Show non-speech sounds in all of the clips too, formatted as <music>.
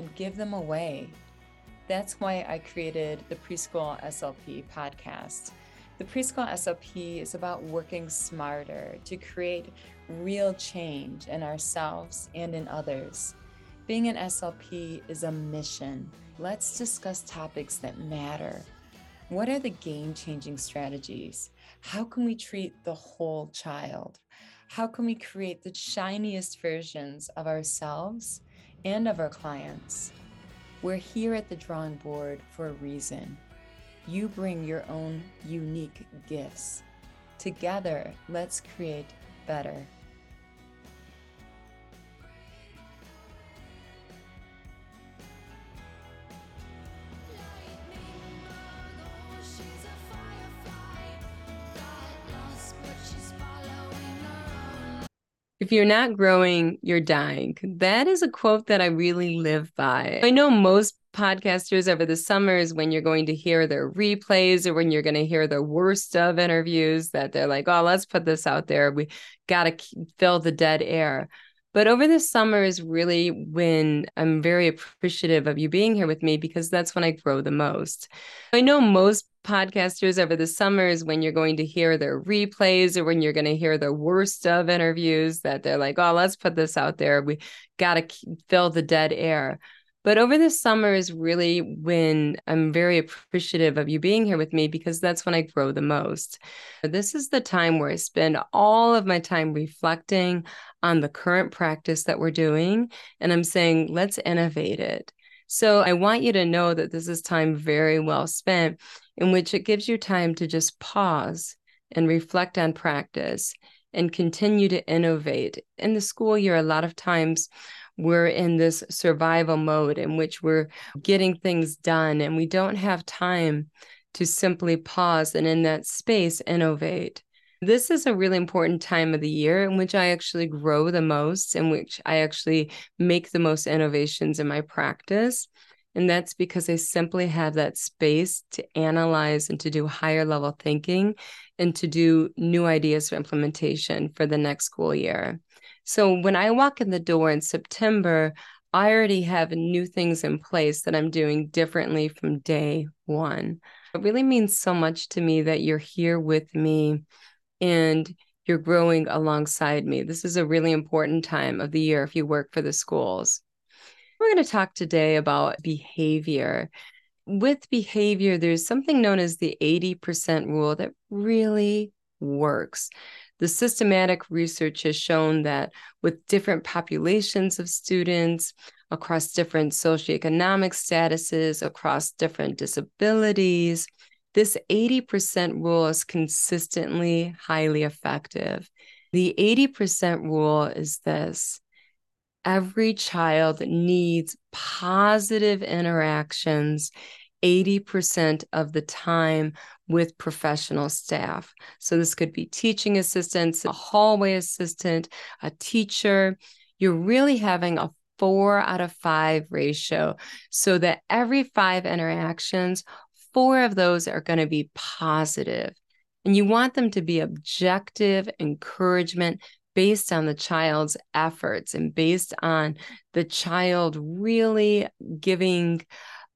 and give them away. That's why I created the Preschool SLP podcast. The Preschool SLP is about working smarter to create real change in ourselves and in others. Being an SLP is a mission. Let's discuss topics that matter. What are the game changing strategies? How can we treat the whole child? How can we create the shiniest versions of ourselves and of our clients? We're here at the drawing board for a reason. You bring your own unique gifts. Together, let's create better. If you're not growing, you're dying. That is a quote that I really live by. I know most podcasters over the summers, when you're going to hear their replays or when you're going to hear the worst of interviews, that they're like, oh, let's put this out there. We got to fill the dead air. But over the summer is really when I'm very appreciative of you being here with me because that's when I grow the most. I know most podcasters over the summers when you're going to hear their replays or when you're going to hear the worst of interviews that they're like, oh, let's put this out there. We got to fill the dead air. But over the summer is really when I'm very appreciative of you being here with me because that's when I grow the most. This is the time where I spend all of my time reflecting on the current practice that we're doing. And I'm saying, let's innovate it. So I want you to know that this is time very well spent in which it gives you time to just pause and reflect on practice and continue to innovate. In the school year, a lot of times we're in this survival mode in which we're getting things done and we don't have time to simply pause and in that space innovate. This is a really important time of the year in which I actually grow the most, in which I actually make the most innovations in my practice. And that's because I simply have that space to analyze and to do higher level thinking and to do new ideas for implementation for the next school year. So when I walk in the door in September, I already have new things in place that I'm doing differently from day one. It really means so much to me that you're here with me and you're growing alongside me. This is a really important time of the year if you work for the schools. We're going to talk today about behavior. With behavior, there's something known as the 80% rule that really works. The systematic research has shown that with different populations of students across different socioeconomic statuses, across different disabilities, this 80% rule is consistently highly effective. The 80% rule is this every child needs positive interactions 80% of the time with professional staff. So this could be teaching assistants, a hallway assistant, a teacher. You're really having a four out of five ratio so that every five interactions, four of those are going to be positive. And you want them to be objective encouragement based on the child's efforts and based on the child really giving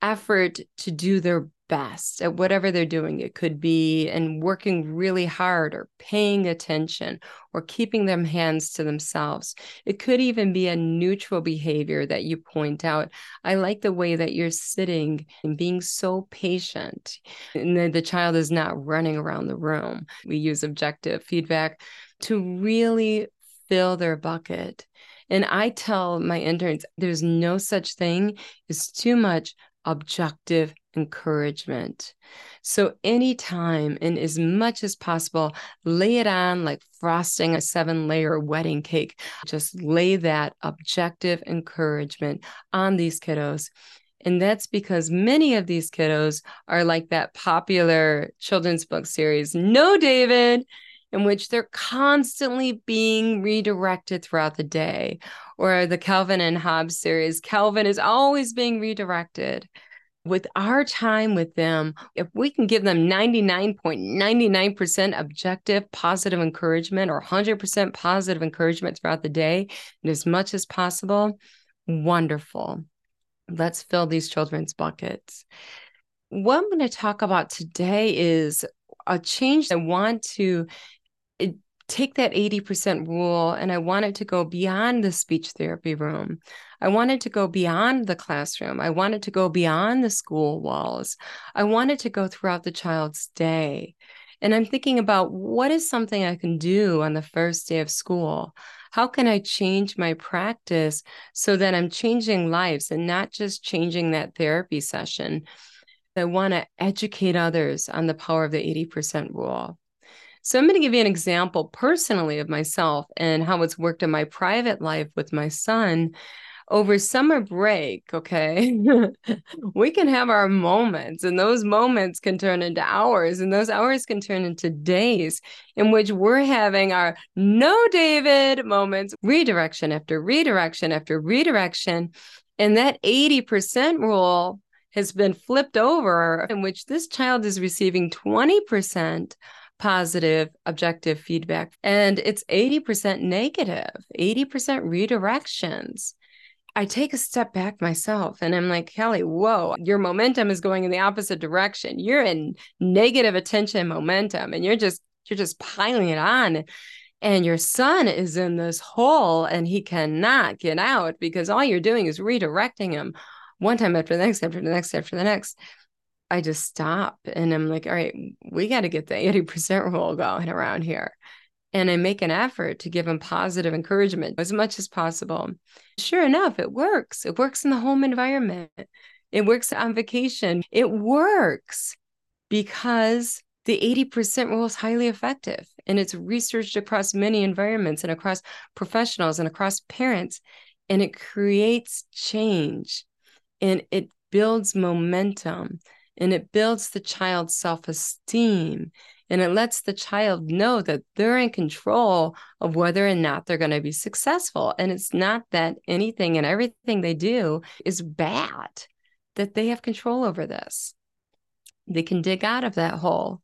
effort to do their best at whatever they're doing. It could be and working really hard or paying attention or keeping their hands to themselves. It could even be a neutral behavior that you point out. I like the way that you're sitting and being so patient. And the, the child is not running around the room. We use objective feedback to really fill their bucket. And I tell my interns there's no such thing as too much objective encouragement. So, anytime and as much as possible, lay it on like frosting a seven layer wedding cake. Just lay that objective encouragement on these kiddos. And that's because many of these kiddos are like that popular children's book series, No, David, in which they're constantly being redirected throughout the day, or the Calvin and Hobbes series, Calvin is always being redirected. With our time with them, if we can give them 99.99% objective positive encouragement or 100% positive encouragement throughout the day, and as much as possible, wonderful. Let's fill these children's buckets. What I'm going to talk about today is a change I want to take that 80% rule and I wanted to go beyond the speech therapy room. I wanted to go beyond the classroom. I wanted to go beyond the school walls. I wanted to go throughout the child's day. And I'm thinking about what is something I can do on the first day of school? How can I change my practice so that I'm changing lives and not just changing that therapy session? I want to educate others on the power of the 80% rule. So, I'm going to give you an example personally of myself and how it's worked in my private life with my son over summer break, okay, <laughs> we can have our moments, and those moments can turn into hours, and those hours can turn into days in which we're having our no David moments, redirection after redirection after redirection. And that 80% rule has been flipped over, in which this child is receiving 20% positive objective feedback and it's 80% negative 80% redirections I take a step back myself and I'm like, Kelly, whoa, your momentum is going in the opposite direction. You're in negative attention momentum and you're just you're just piling it on. And your son is in this hole and he cannot get out because all you're doing is redirecting him one time after the next, after the next, after the next. I just stop and I'm like, all right, we got to get the 80% rule going around here and I make an effort to give them positive encouragement as much as possible. Sure enough, it works. It works in the home environment. It works on vacation. It works because the 80% rule is highly effective and it's researched across many environments and across professionals and across parents. And it creates change and it builds momentum and it builds the child's self esteem and it lets the child know that they're in control of whether or not they're going to be successful. And it's not that anything and everything they do is bad, that they have control over this. They can dig out of that hole.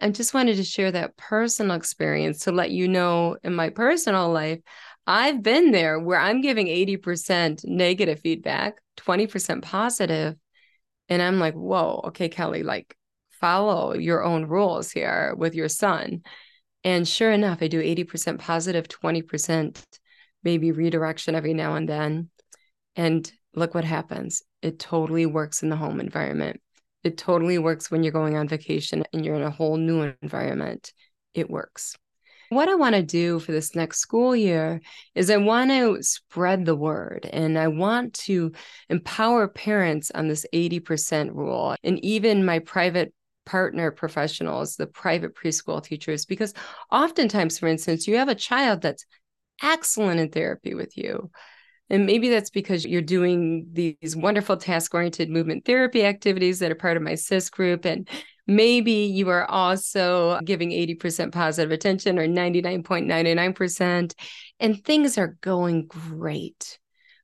I just wanted to share that personal experience to let you know in my personal life, I've been there where I'm giving 80% negative feedback, 20% positive, And I'm like, whoa, okay, Kelly, like follow your own rules here with your son. And sure enough, I do 80% positive, 20% maybe redirection every now and then. And look what happens. It totally works in the home environment. It totally works when you're going on vacation and you're in a whole new environment. It works. What I want to do for this next school year is I want to spread the word and I want to empower parents on this 80% rule. And even my private partner professionals, the private preschool teachers, because oftentimes, for instance, you have a child that's excellent in therapy with you. And maybe that's because you're doing these wonderful task oriented movement therapy activities that are part of my SIS group. And maybe you are also giving 80% positive attention or 99.99%, and things are going great.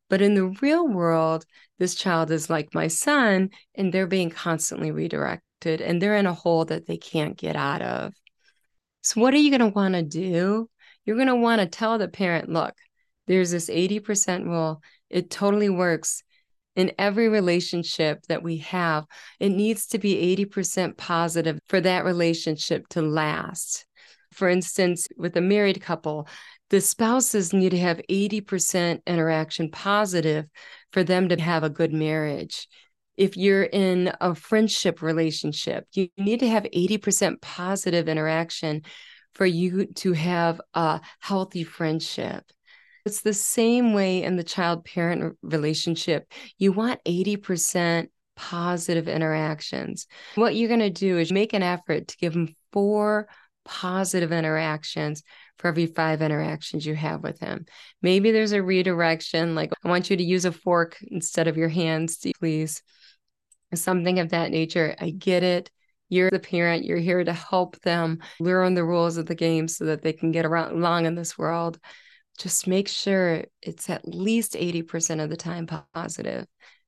But in the real world, this child is like my son, and they're being constantly redirected and they're in a hole that they can't get out of. So, what are you going to want to do? You're going to want to tell the parent, look, there's this 80% rule. It totally works in every relationship that we have. It needs to be 80% positive for that relationship to last. For instance, with a married couple, the spouses need to have 80% interaction positive for them to have a good marriage if you're in a friendship relationship, you need to have 80% positive interaction for you to have a healthy friendship. It's the same way in the child parent relationship. You want 80% positive interactions. What you're going to do is make an effort to give them four positive interactions for every five interactions you have with him. Maybe there's a redirection, like, I want you to use a fork instead of your hands, please. Something of that nature. I get it. You're the parent, you're here to help them learn the rules of the game so that they can get around along in this world. Just make sure it's at least 80% of the time positive.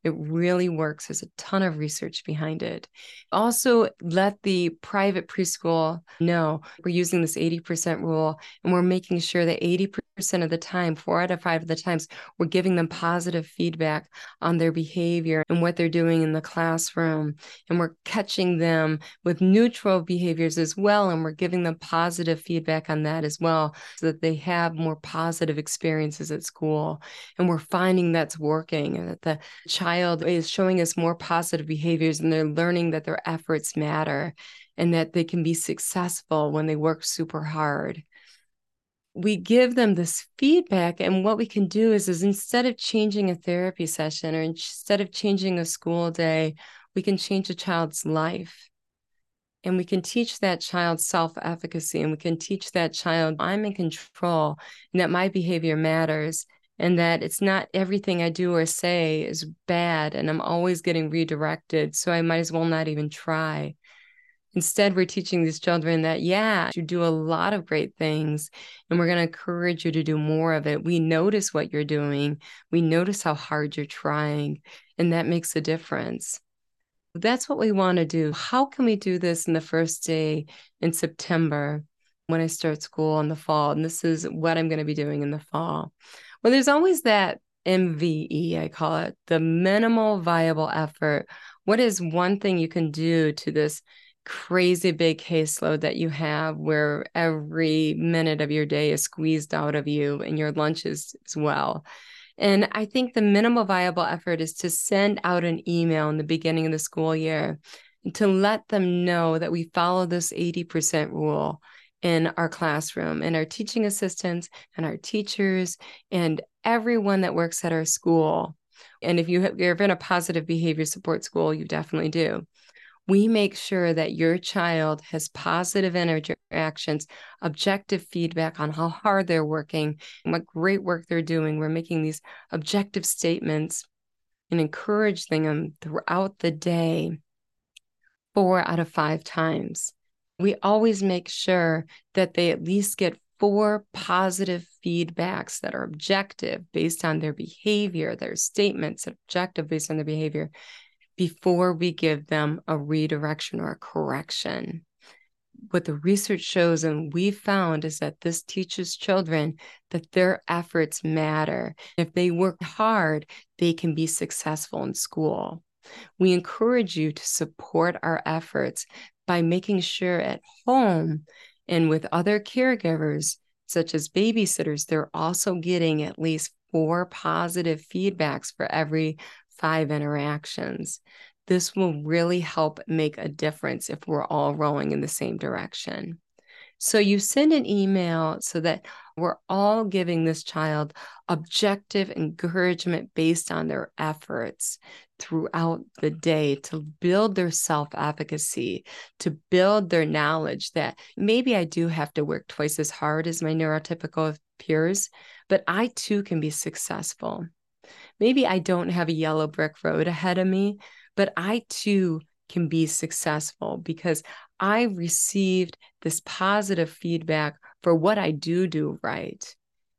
It really works. There's a ton of research behind it. Also, let the private preschool know we're using this 80% rule and we're making sure that 80% of the time, four out of five of the times, we're giving them positive feedback on their behavior and what they're doing in the classroom. And we're catching them with neutral behaviors as well. And we're giving them positive feedback on that as well so that they have more positive experiences at school. And we're finding that's working and that the child is showing us more positive behaviors and they're learning that their efforts matter and that they can be successful when they work super hard. We give them this feedback and what we can do is is instead of changing a therapy session or instead of changing a school day we can change a child's life. And we can teach that child self-efficacy and we can teach that child i'm in control and that my behavior matters and that it's not everything i do or say is bad and i'm always getting redirected so i might as well not even try Instead, we're teaching these children that, yeah, you do a lot of great things, and we're going to encourage you to do more of it. We notice what you're doing, we notice how hard you're trying, and that makes a difference. That's what we want to do. How can we do this in the first day in September when I start school in the fall? And this is what I'm going to be doing in the fall. Well, there's always that MVE, I call it the minimal viable effort. What is one thing you can do to this crazy big caseload that you have where every minute of your day is squeezed out of you and your lunches as well. And I think the minimal viable effort is to send out an email in the beginning of the school year to let them know that we follow this 80% rule in our classroom and our teaching assistants and our teachers and everyone that works at our school. And if you have, you're in a positive behavior support school, you definitely do we make sure that your child has positive interactions, objective feedback on how hard they're working, what great work they're doing. We're making these objective statements and encouraging them throughout the day four out of five times. We always make sure that they at least get four positive feedbacks that are objective based on their behavior, their statements, objective based on their behavior, before we give them a redirection or a correction. What the research shows and we found is that this teaches children that their efforts matter. If they work hard, they can be successful in school. We encourage you to support our efforts by making sure at home and with other caregivers, such as babysitters, they're also getting at least four positive feedbacks for every five interactions. This will really help make a difference if we're all rowing in the same direction. So you send an email so that we're all giving this child objective encouragement based on their efforts throughout the day to build their self efficacy, to build their knowledge that maybe I do have to work twice as hard as my neurotypical peers, but I too can be successful. Maybe I don't have a yellow brick road ahead of me, but I too can be successful because I received this positive feedback for what I do do right.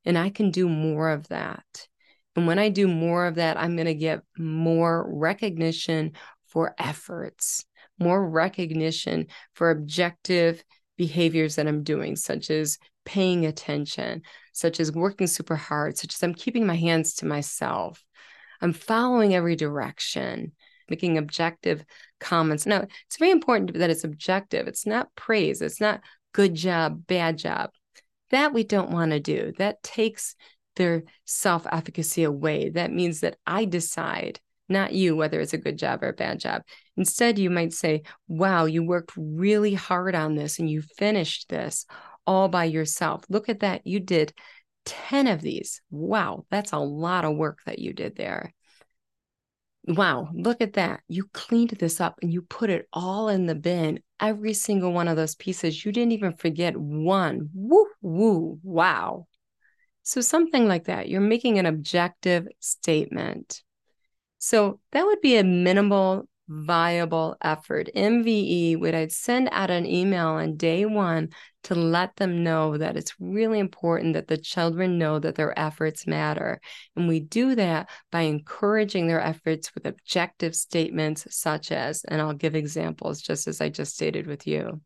And I can do more of that. And when I do more of that, I'm going to get more recognition for efforts, more recognition for objective behaviors that I'm doing, such as paying attention, such as working super hard, such as I'm keeping my hands to myself. I'm following every direction, making objective comments. Now, it's very important that it's objective. It's not praise. It's not good job, bad job. That we don't want to do. That takes their self efficacy away. That means that I decide, not you, whether it's a good job or a bad job. Instead, you might say, Wow, you worked really hard on this and you finished this all by yourself. Look at that. You did 10 of these. Wow, that's a lot of work that you did there. Wow, look at that. You cleaned this up and you put it all in the bin. every single one of those pieces. You didn't even forget one. Woo, woo, wow. So, something like that. You're making an objective statement. So, that would be a minimal viable effort. MVE would I'd send out an email on day one to let them know that it's really important that the children know that their efforts matter. And we do that by encouraging their efforts with objective statements such as, and I'll give examples just as I just stated with you.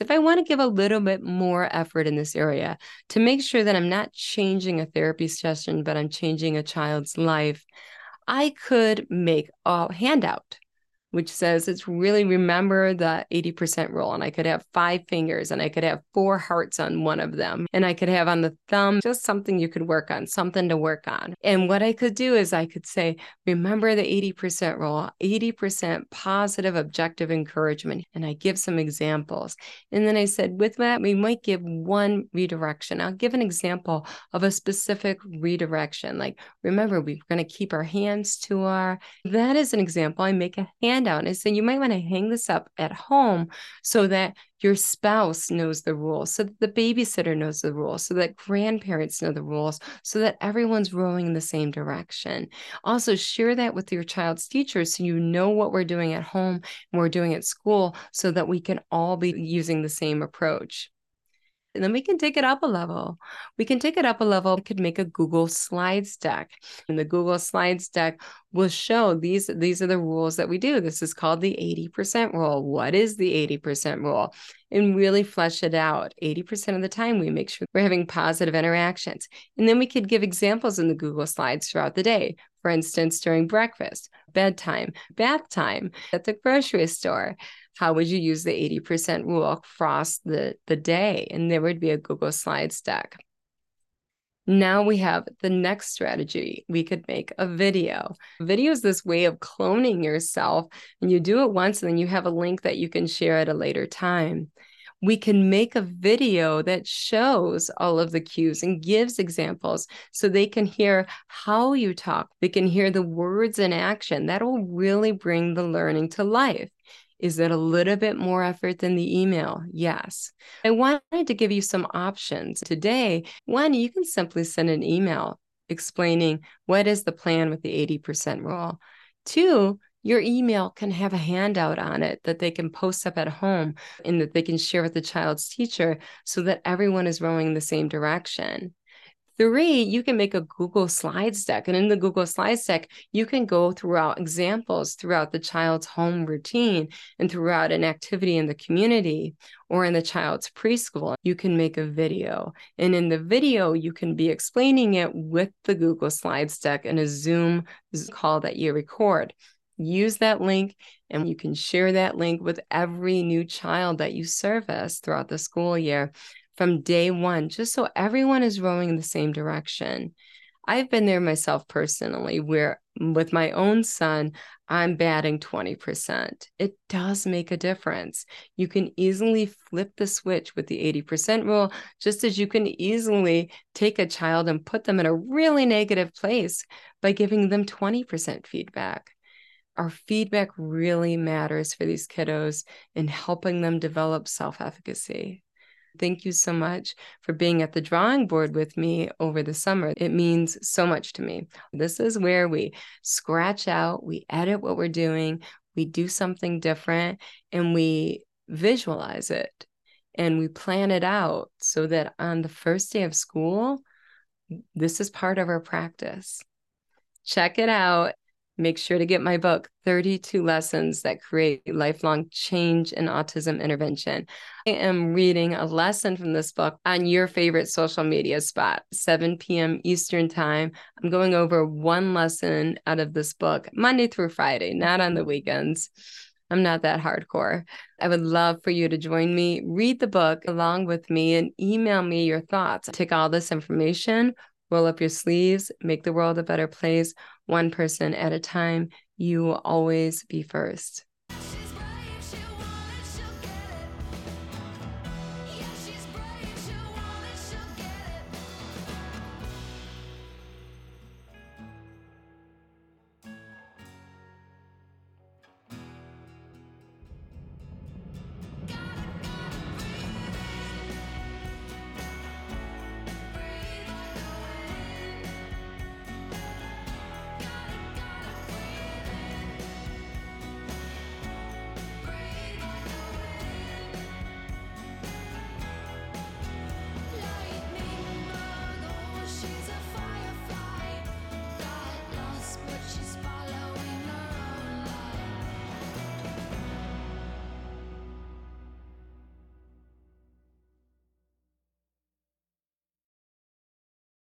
If I want to give a little bit more effort in this area to make sure that I'm not changing a therapy session, but I'm changing a child's life, I could make a handout which says it's really remember the 80% rule. And I could have five fingers and I could have four hearts on one of them. And I could have on the thumb just something you could work on, something to work on. And what I could do is I could say, remember the 80% rule, 80% positive objective encouragement. And I give some examples. And then I said, with that, we might give one redirection. I'll give an example of a specific redirection. Like, remember, we're going to keep our hands to our, that is an example. I make a hand handout is saying you might want to hang this up at home so that your spouse knows the rules, so that the babysitter knows the rules, so that grandparents know the rules, so that everyone's rowing in the same direction. Also, share that with your child's teachers so you know what we're doing at home and we're doing at school so that we can all be using the same approach. And then we can take it up a level. We can take it up a level. We could make a Google Slides deck. And the Google Slides deck will show these, these are the rules that we do. This is called the 80% rule. What is the 80% rule? And really flesh it out. 80% of the time, we make sure we're having positive interactions. And then we could give examples in the Google Slides throughout the day. For instance, during breakfast, bedtime, bath time, at the grocery store how would you use the 80% rule across the, the day? And there would be a Google Slides deck. Now we have the next strategy. We could make a video. Video is this way of cloning yourself, and you do it once, and then you have a link that you can share at a later time. We can make a video that shows all of the cues and gives examples so they can hear how you talk. They can hear the words in action. That'll really bring the learning to life. Is it a little bit more effort than the email? Yes. I wanted to give you some options today. One, you can simply send an email explaining what is the plan with the 80% rule. Two, your email can have a handout on it that they can post up at home and that they can share with the child's teacher so that everyone is rowing in the same direction. Three, you can make a Google Slides deck. And in the Google Slides deck, you can go throughout examples throughout the child's home routine and throughout an activity in the community or in the child's preschool. You can make a video. And in the video, you can be explaining it with the Google Slides deck in a Zoom call that you record use that link and you can share that link with every new child that you service throughout the school year from day one, just so everyone is rowing in the same direction. I've been there myself personally, where mm, with my own son, I'm batting 20%. It does make a difference. You can easily flip the switch with the 80% rule, just as you can easily take a child and put them in a really negative place by giving them 20% feedback. Our feedback really matters for these kiddos in helping them develop self efficacy. Thank you so much for being at the drawing board with me over the summer. It means so much to me. This is where we scratch out, we edit what we're doing, we do something different, and we visualize it and we plan it out so that on the first day of school, this is part of our practice. Check it out make sure to get my book 32 lessons that create lifelong change in autism intervention i am reading a lesson from this book on your favorite social media spot 7 p.m eastern time i'm going over one lesson out of this book monday through friday not on the weekends I'm not that hardcore. I would love for you to join me, read the book along with me, and email me your thoughts. Take all this information, roll up your sleeves, make the world a better place, one person at a time. You will always be first.